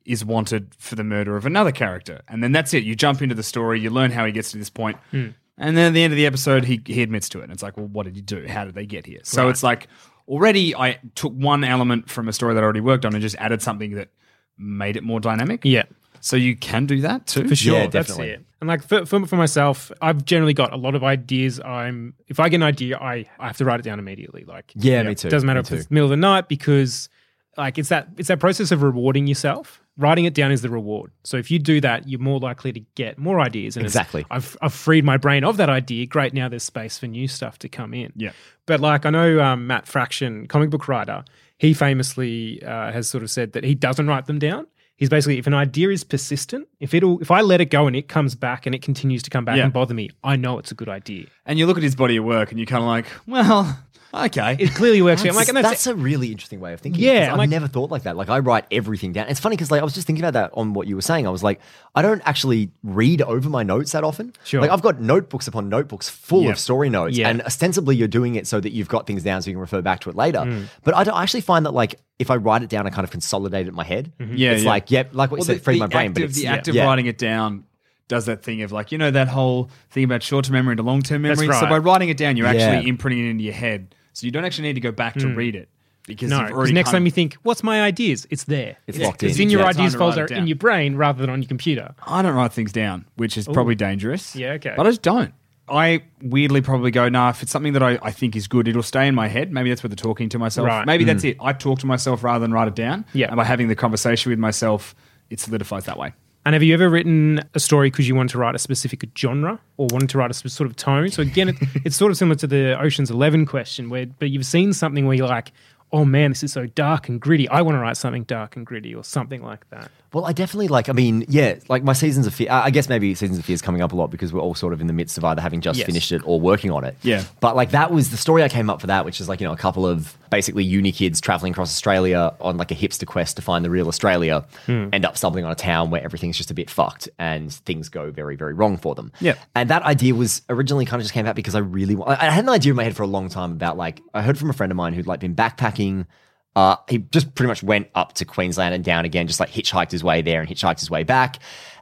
is wanted for the murder of another character, and then that's it. You jump into the story, you learn how he gets to this point, and then at the end of the episode, he he admits to it, and it's like, well, what did he do? How did they get here? So it's like already I took one element from a story that I already worked on and just added something that made it more dynamic. Yeah. So you can do that too. For sure, Yeah, that's definitely. it. And like for, for for myself, I've generally got a lot of ideas. I'm if I get an idea, I I have to write it down immediately. Like Yeah, me too. Doesn't matter Me if too. it's middle of the night because like it's that it's that process of rewarding yourself. Writing it down is the reward. So if you do that, you're more likely to get more ideas. And Exactly. I've I've freed my brain of that idea. Great, now there's space for new stuff to come in. Yeah. But like I know um, Matt Fraction, comic book writer, he famously uh, has sort of said that he doesn't write them down. He's basically if an idea is persistent, if it'll if I let it go and it comes back and it continues to come back Yeah. and bother me, I know it's a good idea. And you look at his body of work, and you're kind of like, well, okay. It clearly works. for me. I'm That's, like, and that's, that's a really interesting way of thinking. Yeah, 'cause I've like- never thought like that. Like I write everything down. It's funny because like I was just thinking about that on what you were saying. I was like, I don't actually read over my notes that often. Sure. Like I've got notebooks upon notebooks full Yeah. of story notes, Yeah. and ostensibly you're doing it so that you've got things down so you can refer back to it later. Hmm. But I, don't, I actually find that like if I write it down, I kind of consolidate it in my head. Yeah, it's yeah. like yep, like what you said, the, free my brain. act But it's the act yeah. of yeah. writing it down does that thing of like, you know, that whole thing about short term memory to long term That's memory. So by writing it down, you're Yeah. actually imprinting it into your head. So you don't actually need to go back to read it because Hmm. No, you've because already next kind time of- you think, "What's my ideas?" It's there. It's Yeah, locked 'cause in. in your Yeah, time ideas to write folder it in your brain rather than on your computer. I don't write things down, which is probably dangerous. Yeah, okay. But I just don't. I weirdly probably go, nah, if it's something that I, I think is good, it'll stay in my head. Maybe that's what the talking to myself. Right. Maybe that's it. I talk to myself rather than write it down. Yeah. And by having the conversation with myself, it solidifies that way. And have you ever written a story because you wanted to write a specific genre or wanted to write a sort of tone? So again, it, it's sort of similar to the Ocean's Eleven question, where but you've seen something where you're like, "Oh man, this is so dark and gritty. I want to write something dark and gritty or something like that." Well, I definitely like. I mean, yeah, like my seasons of fear. I guess maybe seasons of fear is coming up a lot because we're all sort of in the midst of either having just Yes. finished it or working on it. Yeah. But like that was the story I came up for that, which is like you know a couple of basically uni kids traveling across Australia on like a hipster quest to find the real Australia, hmm. end up stumbling on a town where everything's just a bit fucked and things go very very wrong for them. Yeah. And that idea was originally kind of just came out because I really wa- I I had an idea in my head for a long time about like I heard from a friend of mine who'd like been backpacking. Uh, he just pretty much went up to Queensland and down again, just like hitchhiked his way there and hitchhiked his way back.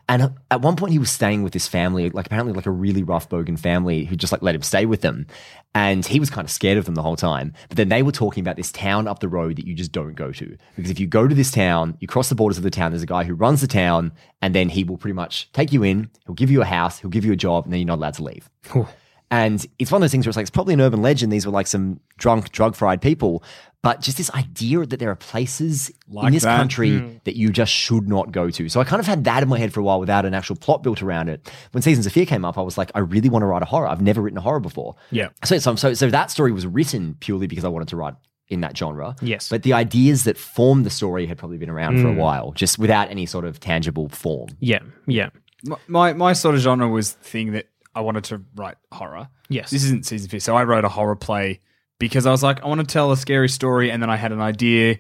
And at one point, he was staying with this family, like apparently like a really rough bogan family who just like let him stay with them. And he was kind of scared of them the whole time. But then they were talking about this town up the road that you just don't go to. Because if you go to this town, you cross the borders of the town, there's a guy who runs the town, and then he will pretty much take you in, he'll give you a house, he'll give you a job, and then you're not allowed to leave. And it's one of those things where it's like, it's probably an urban legend. These were like some drunk, drug fried people. But just this idea that there are places in this that. country hmm. that you just should not go to. So I kind of had that in my head for a while without an actual plot built around it. When Seasons of Fear came up, I was like, I really want to write a horror. I've never written a horror before. Yeah. So, so, so, so that story was written purely because I wanted to write in that genre. Yes. But the ideas that formed the story had probably been around for a hmm. while, just without any sort of tangible form. Yeah, yeah, My, my my sort of genre was the thing that I wanted to write horror. Yes. This isn't season fifth. So I wrote a horror play because I was like, I want to tell a scary story, and then I had an idea. I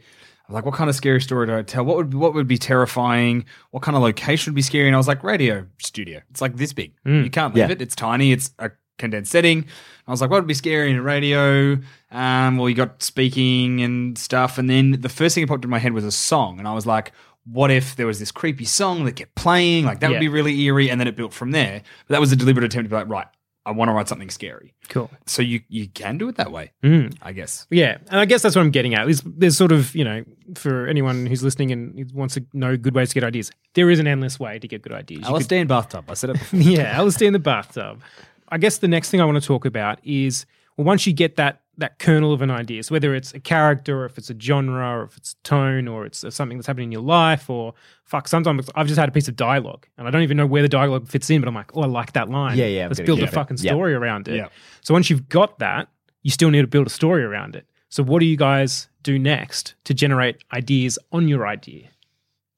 was like, what kind of scary story do I tell? What would what would be terrifying? What kind of location would be scary? And I was like, radio studio. It's like this big. You can't leave Yeah. it. It's tiny. It's a condensed setting. I was like, what would be scary in a radio? Um, well, you got speaking and stuff, and then the first thing that popped in my head was a song, and I was like. What if there was this creepy song that kept playing? Like that Yeah. would be really eerie, and then it built from there. But that was a deliberate attempt to be like, right, I want to write something scary. cool. So you you can do it that way, Mm. I guess. Yeah, and I guess that's what I'm getting at. There's, there's sort of, you know, for anyone who's listening and wants to know good ways to get ideas, there is an endless way to get good ideas. Could- LSD in bathtub. I said it. Before. yeah, LSD in the bathtub. I guess the next thing I want to talk about is well, once you get that that kernel of an idea, so whether it's a character, or if it's a genre, or if it's tone, or it's something that's happening in your life, or fuck, sometimes I've just had a piece of dialogue and I don't even know where the dialogue fits in, but I'm like, oh, I like that line. Yeah, yeah, Let's build a keep it. fucking Yeah. story around it. Yeah. So once you've got that, you still need to build a story around it. So what do you guys do next to generate ideas on your idea?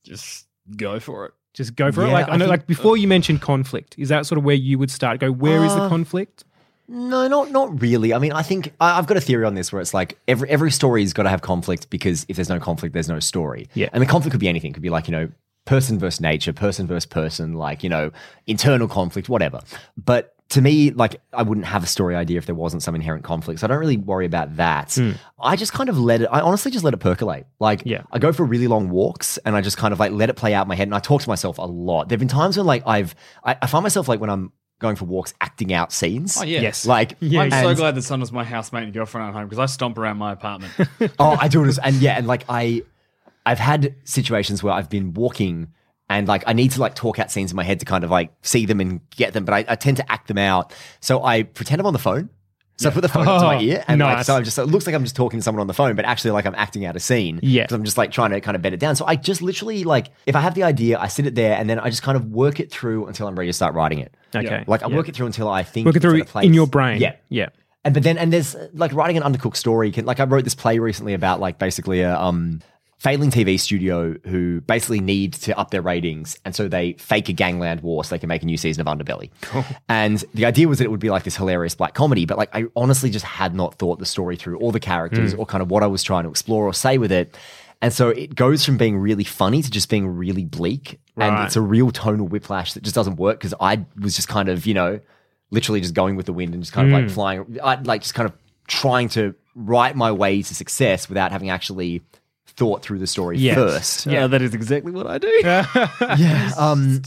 Just go for it. Just go for it. Like I I know, think- like before you mentioned conflict, is that sort of where you would start? Go, where is the Uh, conflict? No, not not really. I mean, I think I, I've got a theory on this where it's like every every story's got to have conflict because if there's no conflict, there's no story. Yeah. and the conflict could be anything. It could be like you know, person versus nature, person versus person, like you know, internal conflict, whatever. But to me, like I wouldn't have a story idea if there wasn't some inherent conflict. So I don't really worry about that. Hmm. I just kind of let it. I honestly just let it percolate. Like Yeah. I go for really long walks and I just kind of like let it play out in my head. And I talk to myself a lot. There've been times when like I've I, I find myself like when I'm going for walks acting out scenes. Oh, yeah. Yes. Like Yeah, I'm so glad that Son was my housemate and girlfriend at home because I stomp around my apartment. oh, I do it, as, and yeah, and like I, I've had situations where I've been walking and like I need to like talk out scenes in my head to kind of like see them and get them, but I, I tend to act them out. So I pretend I'm on the phone. So I put the phone up to my Oh, ear, and like nice. so I'm just it looks like I'm just talking to someone on the phone, but actually like I'm acting out a scene. Yeah. because I'm just like trying to kind of bed it down. So I just literally like if I have the idea, I sit it there, and then I just kind of work it through until I'm ready to start writing it. Okay. Like I Yeah. work it through until I think Work it through place- in your brain. Yeah, Yeah. and but then and there's uh, like writing an undercooked story can like I wrote this play recently about like basically a um failing TV studio who basically need to up their ratings and so they fake a gangland war so they can make a new season of Underbelly. And the idea was that it would be like this hilarious black comedy, but like I honestly just had not thought the story through or the characters or kind of what I was trying to explore or say with it. And so it goes from being really funny to just being really bleak. And it's a real tonal whiplash that just doesn't work because I was just kind of, you know, literally just going with the wind and just kind of Hmm. like flying, I, like just kind of trying to write my way to success without having actually thought through the story Yes. first. yeah, that is exactly what I do. Yeah. Um,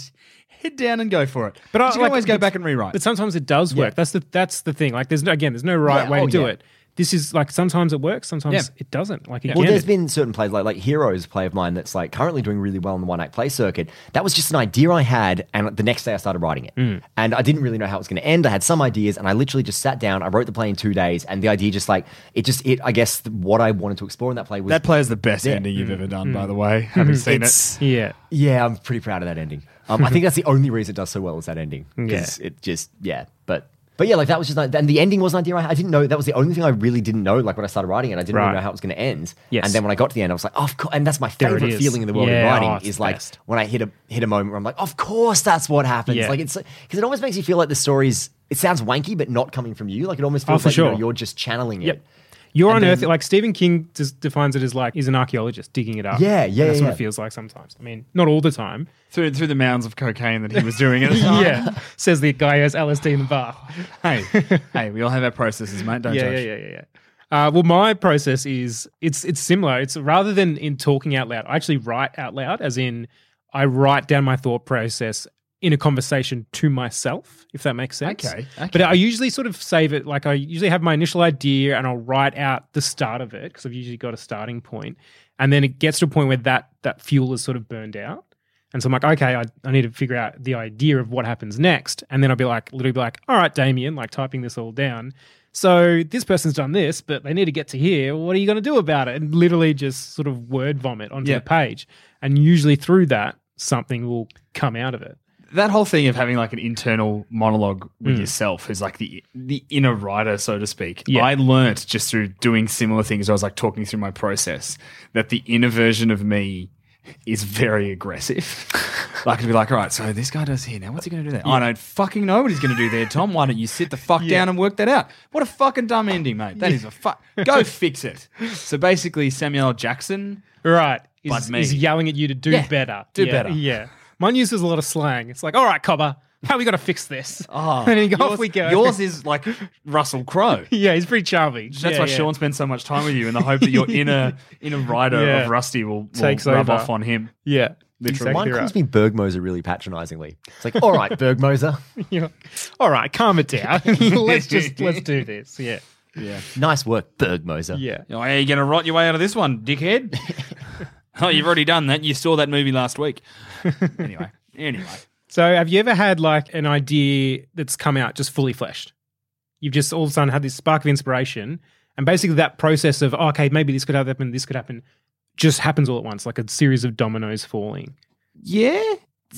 head down and go for it. But But I- you can like, always go back and rewrite. But sometimes it does work. Yeah. That's the that's the thing. Like there's no, again, there's no right Yeah, way oh, to do yeah. it. This is like sometimes it works, sometimes Yeah. it doesn't. Like Well, again, there's it- been certain plays like like Heroes play of mine that's like currently doing really well in the one act play circuit. That was just an idea I had, and the next day I started writing it, Mm. and I didn't really know how it was going to end. I had some ideas, and I literally just sat down. I wrote the play in two days, and the idea just like it just it. I guess what I wanted to explore in that play was that play is the best Yeah. ending you've ever done, by the way. Haven't seen It's- it. yeah. Yeah, I'm pretty proud of that ending. Um, I think that's the only reason it does so well is that ending. Because it just, yeah. But but yeah, like that was just, like- and the ending was an idea I, I didn't know. That was the only thing I really didn't know. Like when I started writing it, I didn't Right. really know how it was going to end. Yes. And then when I got to the end, I was like, oh, of course. And that's my favorite feeling in the world Yeah, of writing oh, is like best. when I hit a hit a moment where I'm like, of course that's what happens. Yeah. Like it's because it almost makes you feel like the story's. It sounds wanky, but not coming from you. Like it almost Oh, feels for like you know, sure. you're just channeling it. Yep. You're And unearthing, then- like Stephen King just defines it as like he's an archaeologist digging it up. Yeah, yeah, And that's yeah, what yeah. it feels like sometimes. I mean, not all the time. Through, through the mounds of cocaine that he was doing at time. yeah, says the guy who has LSD in the bar. Hey, hey, we all have our processes, mate. Don't yeah, judge. yeah, yeah, yeah, yeah. Uh, well, my process is it's it's similar. It's rather than in talking out loud, I actually write out loud, as in I write down my thought process in a conversation to myself, if that makes sense. Okay, okay. But I usually sort of save it like I usually have my initial idea and I'll write out the start of it because I've usually got a starting point. and then it gets to a point where that that fuel is sort of burned out. And so I'm like, okay, I, I need to figure out the idea of what happens next. And then I'll be like, literally be like, all right, Damien, like typing this all down. So this person's done this, but they need to get to here. What are you going to do about it? And literally just sort of word vomit onto Yeah. the page. And usually through that, something will come out of it. That whole thing of having like an internal monologue with Mm. yourself is like the the inner writer, so to speak. Yeah. I learnt just through doing similar things. I was like talking through my process that the inner version of me is very aggressive. like to be like, all right, so this guy does here now. What's he going to do there? I don't fucking know what he's going to do there, Tom. Why don't you sit the fuck down and work that out? What a fucking dumb ending, mate. That is a fuck. Go fix it. So basically, Samuel Jackson. Right. Is, is yelling at you to do Yeah, better. do Yeah, better. Yeah. Mine uses a lot of slang. It's like, all right, cobber, how we got to fix this? Oh, and then off yours- we go. Yours is like Russell Crowe. yeah, he's pretty charming. That's Yeah, why yeah. Sean spends so much time with you in the hope that your inner inner writer Yeah. of Rusty will, will Takes rub over. off on him. Yeah. Literally. Mine Exactly calls me Bergmoser really patronizingly. It's like, all right, Bergmoser, like, all right, calm it down. let's just let's do this. Yeah. Yeah. nice work, Bergmoser. Yeah. Oh, are you going to rot your way out of this one, dickhead? oh, you've already done that. You saw that movie last week. anyway, anyway. So have you ever had like an idea that's come out just fully fleshed? You've just all of a sudden had this spark of inspiration, and basically that process of oh, okay, maybe this could happen, this could happen, just happens all at once, like a series of dominoes falling. Yeah,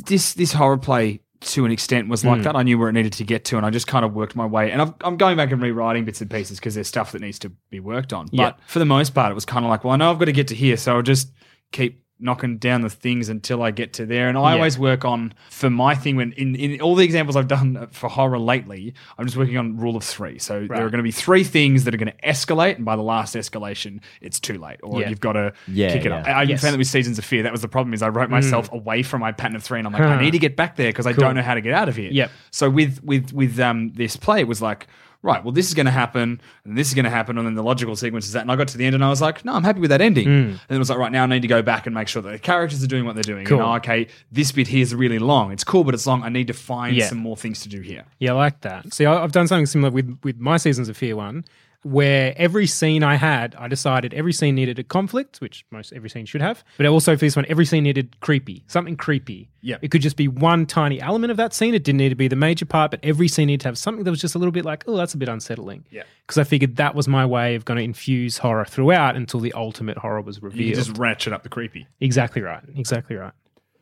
this this horror play to an extent was like Mm. that. I knew where it needed to get to, and I just kind of worked my way. And I've, I'm going back and rewriting bits and pieces because there's stuff that needs to be worked on. Yeah. But for the most part, it was kind of like, well, I know I've got to get to here, so I'll just keep knocking down the things until I get to there. And I Yeah. always work on for my thing when in, in all the examples I've done for horror lately, I'm just working on rule of three. So there are going to be three things that are going to escalate, and by the last escalation, it's too late, or Yeah. you've got to Yeah, kick it yeah. up. I I even Yes. found that with Seasons of Fear, that was the problem. Is I wrote myself away from my pattern of three, and I'm like, I need to get back there because I Cool. don't know how to get out of here. Yep. So with with with um this play, it was like, right, well, this is going to happen, and this is going to happen, and then the logical sequence is that. And I got to the end, and I was like, no, I'm happy with that ending. Hmm. And it was like, right now, I need to go back and make sure that the characters are doing what they're doing. Cool. And, oh, okay, this bit here is really long. It's cool, but it's long. I need to find Yeah. some more things to do here. Yeah, I like that. See, I've done something similar with with my seasons of Fear one, where every scene I had, I decided every scene needed a conflict, which most every scene should have. But also for this one, every scene needed creepy, something creepy. Yeah. it could just be one tiny element of that scene. It didn't need to be the major part, but every scene needed to have something that was just a little bit like, oh, that's a bit unsettling. Yeah. because I figured that was my way of going to infuse horror throughout until the ultimate horror was revealed. can just ratchet up the creepy. exactly right. Exactly right.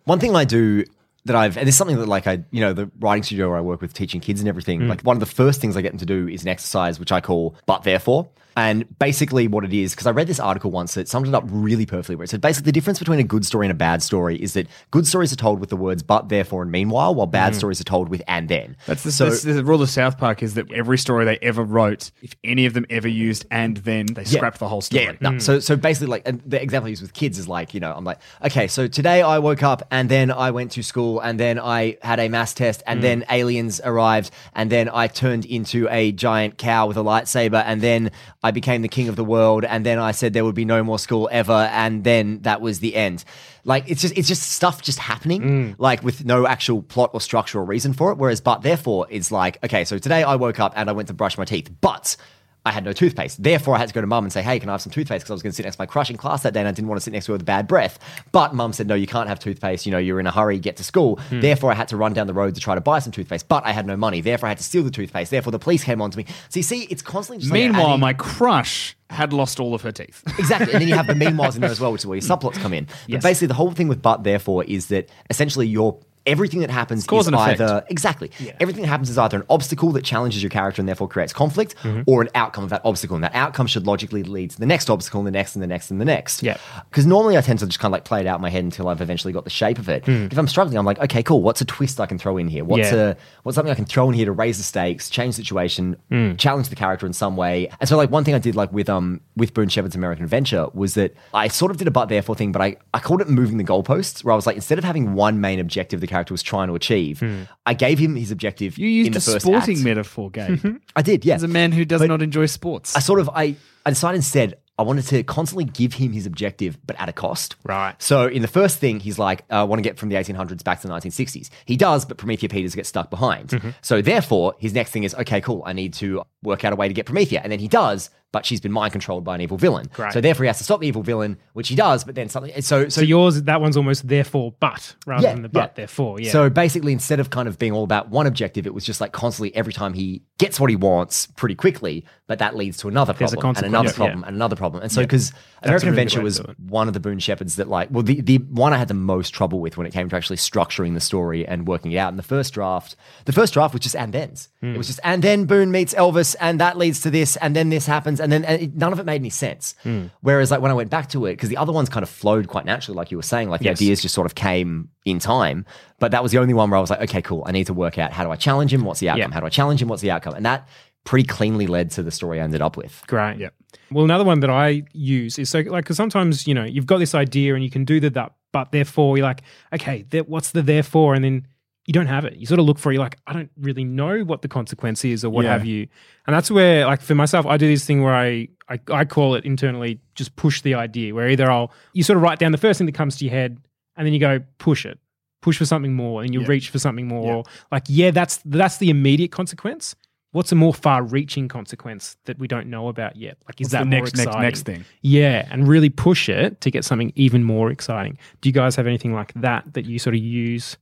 One thing I do that I've, and it's something that like I, you know, the writing studio where I work with teaching kids and everything, mm. like one of the first things I get them to do is an exercise which I call but therefore. And basically what it is, because I read this article once that summed it up really perfectly where it said basically the difference between a good story and a bad story is that good stories are told with the words but therefore and meanwhile, while bad mm. stories are told with and then. That's the, so the rule of South Park is that every story they ever wrote, if any of them ever used and then, they Yeah. scrap the whole story. Yeah, no. Mm. So, so basically, like the example I use with kids is like, you know, I'm like, okay, so today I woke up and then I went to school school, and then I had a mass test, and mm. then aliens arrived, and then I turned into a giant cow with a lightsaber, and then I became the king of the world, and then I said there would be no more school ever, and then that was the end. Like it's just it's just stuff just happening, mm. like with no actual plot or structural reason for it. Whereas, but therefore, is like okay, so today I woke up and I went to brush my teeth, but I had no toothpaste. Therefore, I had to go to mum and say, hey, can I have some toothpaste? Because I was going to sit next to my crush in class that day and I didn't want to sit next to her with bad breath. But mum said, no, you can't have toothpaste. You know, you're in a hurry, get to school. Hmm. Therefore, I had to run down the road to try to buy some toothpaste. But I had no money. Therefore, I had to steal the toothpaste. Therefore, the police came on to me. So you see, it's constantly just like Meanwhile, adding- my crush had lost all of her teeth. Exactly. And then you have the meanwhiles in there as well, which is where your subplots come in. But basically, the whole thing with but therefore is that essentially your everything that happens cause is and effect. either exactly everything that happens is either an obstacle that challenges your character and therefore creates conflict Mm-hmm. or an outcome of that obstacle and that outcome should logically lead to the next obstacle and the next and the next and the next Yep. because normally i tend to just kind of like play it out in my head until i've eventually got the shape of it if i'm struggling i'm like okay cool what's a twist i can throw in here what's. Yeah. a what's something i can throw in here to raise the stakes change the situation Hmm. challenge the character in some way and so like one thing i did like with um with boone shepard's american adventure was that i sort of did a but therefore thing but i i called it moving the goalposts where i was like instead of having one main objective the character was trying to achieve i gave him his objective. You used in the a first sporting act. metaphor, Gabe. i did yeah As a man who does But- not enjoy sports. I sort of I I decided instead I wanted to constantly give him his objective, but at a cost. Right. So in the first thing, he's like, uh, I want to get from the 1800s back to the 1960s. He does, but Promethea Peters gets stuck behind. Mm-hmm. So therefore, his next thing is, okay, cool. I need to work out a way to get Promethea, and then he does. But she's been mind controlled by an evil villain. Great. So therefore, he has to stop the evil villain, which he does. But then something. So so, So yours, that one's almost therefore but rather Yeah, than the but yeah. therefore. Yeah. So basically, instead of kind of being all about one objective, it was just like constantly every time he gets what he wants pretty quickly, but that leads to another There's a problem and another problem yeah. and another problem. And so because American really Adventure was to do it. one of the Boone Shepards that like well the, the one I had the most trouble with when it came to actually structuring the story and working it out. In the first draft, the first draft was just and thens. Hmm. It was just and then Boone meets Elvis and that leads to this and then this happens and then and it, none of it made any sense. Hmm. Whereas like when I went back to it because the other ones kind of flowed quite naturally, like you were saying, like the Yes. ideas just sort of came in time. But that was the only one where I was like, okay, cool. I need to work out how do I challenge him? What's the outcome? Yeah. How do I challenge him? What's the outcome? And that pretty cleanly led to the story I ended up with. Great. Yeah. Well, another one that I use is so like because sometimes you know you've got this idea and you can do the that, but therefore you're like, okay, there, what's the therefore, and then you don't have it. You sort of look for it, you're like, I don't really know what the consequence is or what Yeah. have you. And that's where, like for myself, I do this thing where I, I I call it internally just push the idea. Where either I'll you sort of write down the first thing that comes to your head, and then you go push it, push for something more, and you reach for something more. Or like, yeah, that's that's the immediate consequence. What's a more far-reaching consequence that we don't know about yet? Like, is What's that next, next, next thing? Yeah, and really push it to get something even more exciting. Do you guys have anything like that that you sort of use?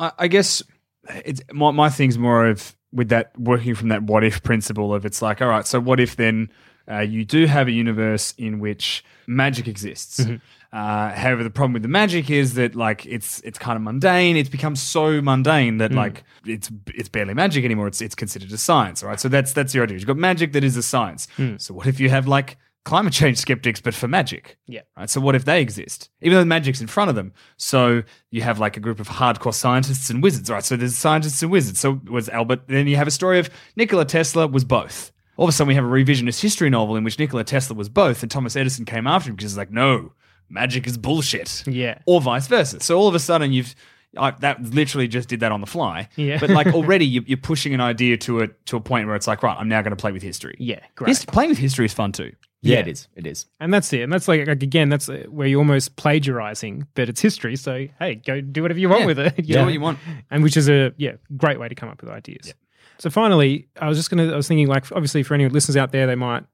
I, I guess it's my, my thing's more of with that working from that what if principle of it's like all right so what if then uh, you do have a universe in which magic exists. Uh, however the problem with the magic is that like it's it's kind of mundane. It's become so mundane that like it's it's barely magic anymore. It's it's considered a science all right? So that's that's your idea. You've got magic that is a science. So what if you have like climate change skeptics but for magic Yeah. Right. So what if they exist? Even though the magic's in front of them. So you have like a group of hardcore scientists and wizards, right? So there's scientists and wizards. So was Albert then you have a story of Nikola Tesla was both. All of a sudden we have a revisionist history novel in which Nikola Tesla was both and Thomas Edison came after him because he's like, no, magic is bullshit. Yeah. Or vice versa. So all of a sudden you've I, that literally just did that on the fly. Yeah. But like already you, you're pushing an idea to a to a point where it's like, right, I'm now going to play with history. Yeah, great. His, playing with history is fun too. Yeah, Yeah. it is. It is. And that's it. And that's like, like again, that's uh, where you're almost plagiarizing, but it's history. So hey, go do whatever you want Yeah. with it. You yeah. Do what you want. and which is a yeah great way to come up with ideas. So finally, I was just gonna I was thinking like obviously for any listeners out there, they might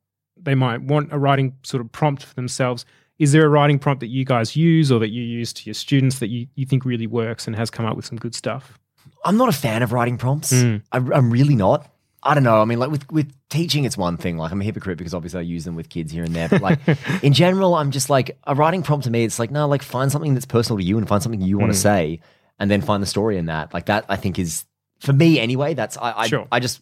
they might want a writing sort of prompt for themselves. Is there a writing prompt that you guys use or that you use to your students that you, you think really works and has come up with some good stuff? I'm not a fan of writing prompts. Mm. I, I'm really not. I don't know. I mean, like with, with teaching, it's one thing. Like I'm a hypocrite because obviously I use them with kids here and there. But like in general, I'm just like a writing prompt to me. It's like no, like find something that's personal to you and find something you Mm. want to say, and then find the story in that. Like that, I think is for me anyway. That's I I, Sure. I just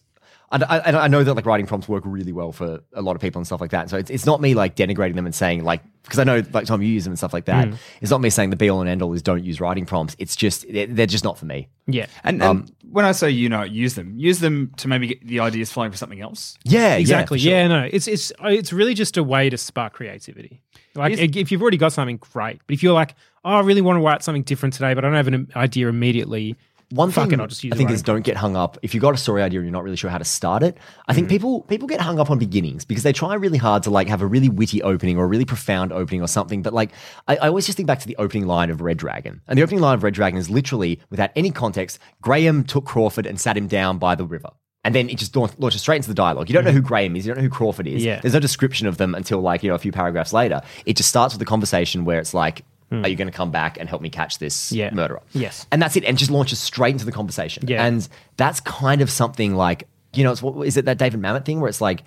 I, I, I know that like writing prompts work really well for a lot of people and stuff like that. So it's, it's not me like denigrating them and saying like because I know like Tom you use them and stuff like that. Mm. It's not me saying the be all and end all is don't use writing prompts. It's just they're, they're just not for me. Yeah. And, and Um, when I say you know use them, use them to maybe get the ideas flowing for something else. Yeah, exactly. Yeah, Yeah, no, it's it's it's really just a way to spark creativity. Like Yes. if you've already got something, great. But if you're like, oh, I really want to write something different today, but I don't have an idea immediately. One fuck thing it, I'll just use I think is don't get hung up. If you've got a story idea and you're not really sure how to start it, I think people people get hung up on beginnings because they try really hard to like have a really witty opening or a really profound opening or something. But like I, I always just think back to the opening line of Red Dragon. And the opening line of Red Dragon is literally, without any context, Graham took Crawford and sat him down by the river. And then it just launches straight into the dialogue. You don't know who Graham is. You don't know who Crawford is. Mm-hmm. Yeah. There's no description of them until like, you know, a few paragraphs later. It just starts with a conversation where it's like. Are you hmm. going to come back and help me catch this Yeah. murderer? Yes. And that's it. And just launches straight into the conversation. Yeah. And that's kind of something like, you know, it's what is it that David Mamet thing where it's like,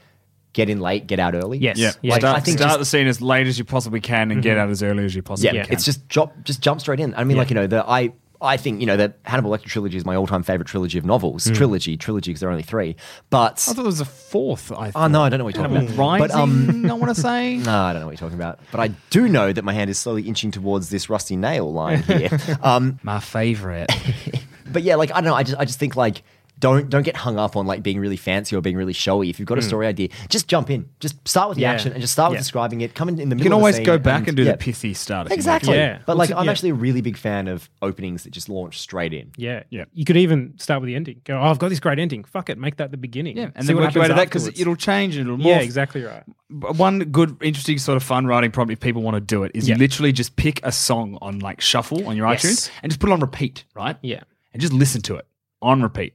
get in late, get out early? Yes. Yeah, Yeah. Like, start, I think start just- the scene as late as you possibly can and get mm-hmm. out as early as you possibly can. Yeah, can. it's just jump, just jump straight in. I mean, like you know, the I I think you know the Hannibal Lecter trilogy is my all time favorite trilogy of novels. Hmm. Trilogy, trilogy because there are only three. But I thought there was a fourth. I oh thought. no, I don't know what you're talking Hannibal about. Rising. But um, I want to say. no, I don't know what you're talking about. But I do know that my hand is slowly inching towards this rusty nail line here. um, My favorite. but yeah, like I don't know. I just I just think like don't don't get hung up on like being really fancy or being really showy. If you've got a hmm. story idea, just jump in. Just start with the Yeah. action and just start with Yeah. describing it. Come in in the middle. You can of the always scene go back and, do yeah. the pithy start. if you Exactly. Yeah. But like, Well, I'm yeah. actually a really big fan of openings that just launch straight in. Yeah. Yeah. You could even start with the ending. Go, oh, I've got this great ending. Fuck it, make that the beginning. Yeah, and See then what work your way to happens that because afterwards. it'll change and it'll morph. Yeah, exactly right. B- One good, interesting sort of fun writing prompt if people want to do it is Yeah. you literally just pick a song on like shuffle on your Yes. iTunes and just put it on repeat, right? Yeah. And just listen to it on repeat.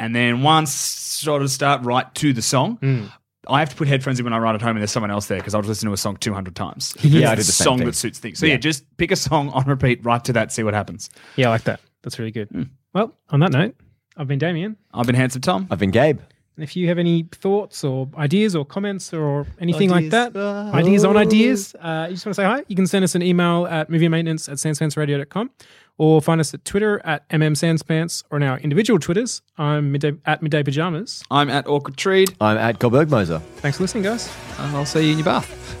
And then once sort of start right to the song. Hmm. I have to put headphones in when I write at home and there's someone else there because I'll just listen to a song 200 times. Yeah, I It's do the same song thing. that suits things. So yeah. just pick a song on repeat, right to that, see what happens. Yeah, I like that. That's really good. Hmm. Well, on that note, I've been Damien. I've been Handsome Tom. I've been Gabe. And if you have any thoughts or ideas or comments or anything like Ideas. that, ideas on ideas, uh, you just want to say hi, you can send us an email at movieMaintenance at sanspantsradio.com or find us at Twitter at mmsanspants or in our individual Twitters. I'm midday, at Midday Pajamas. I'm at Awkward Treed. I'm at Goldberg Moser. Thanks for listening, guys. and I'll see you in your bath.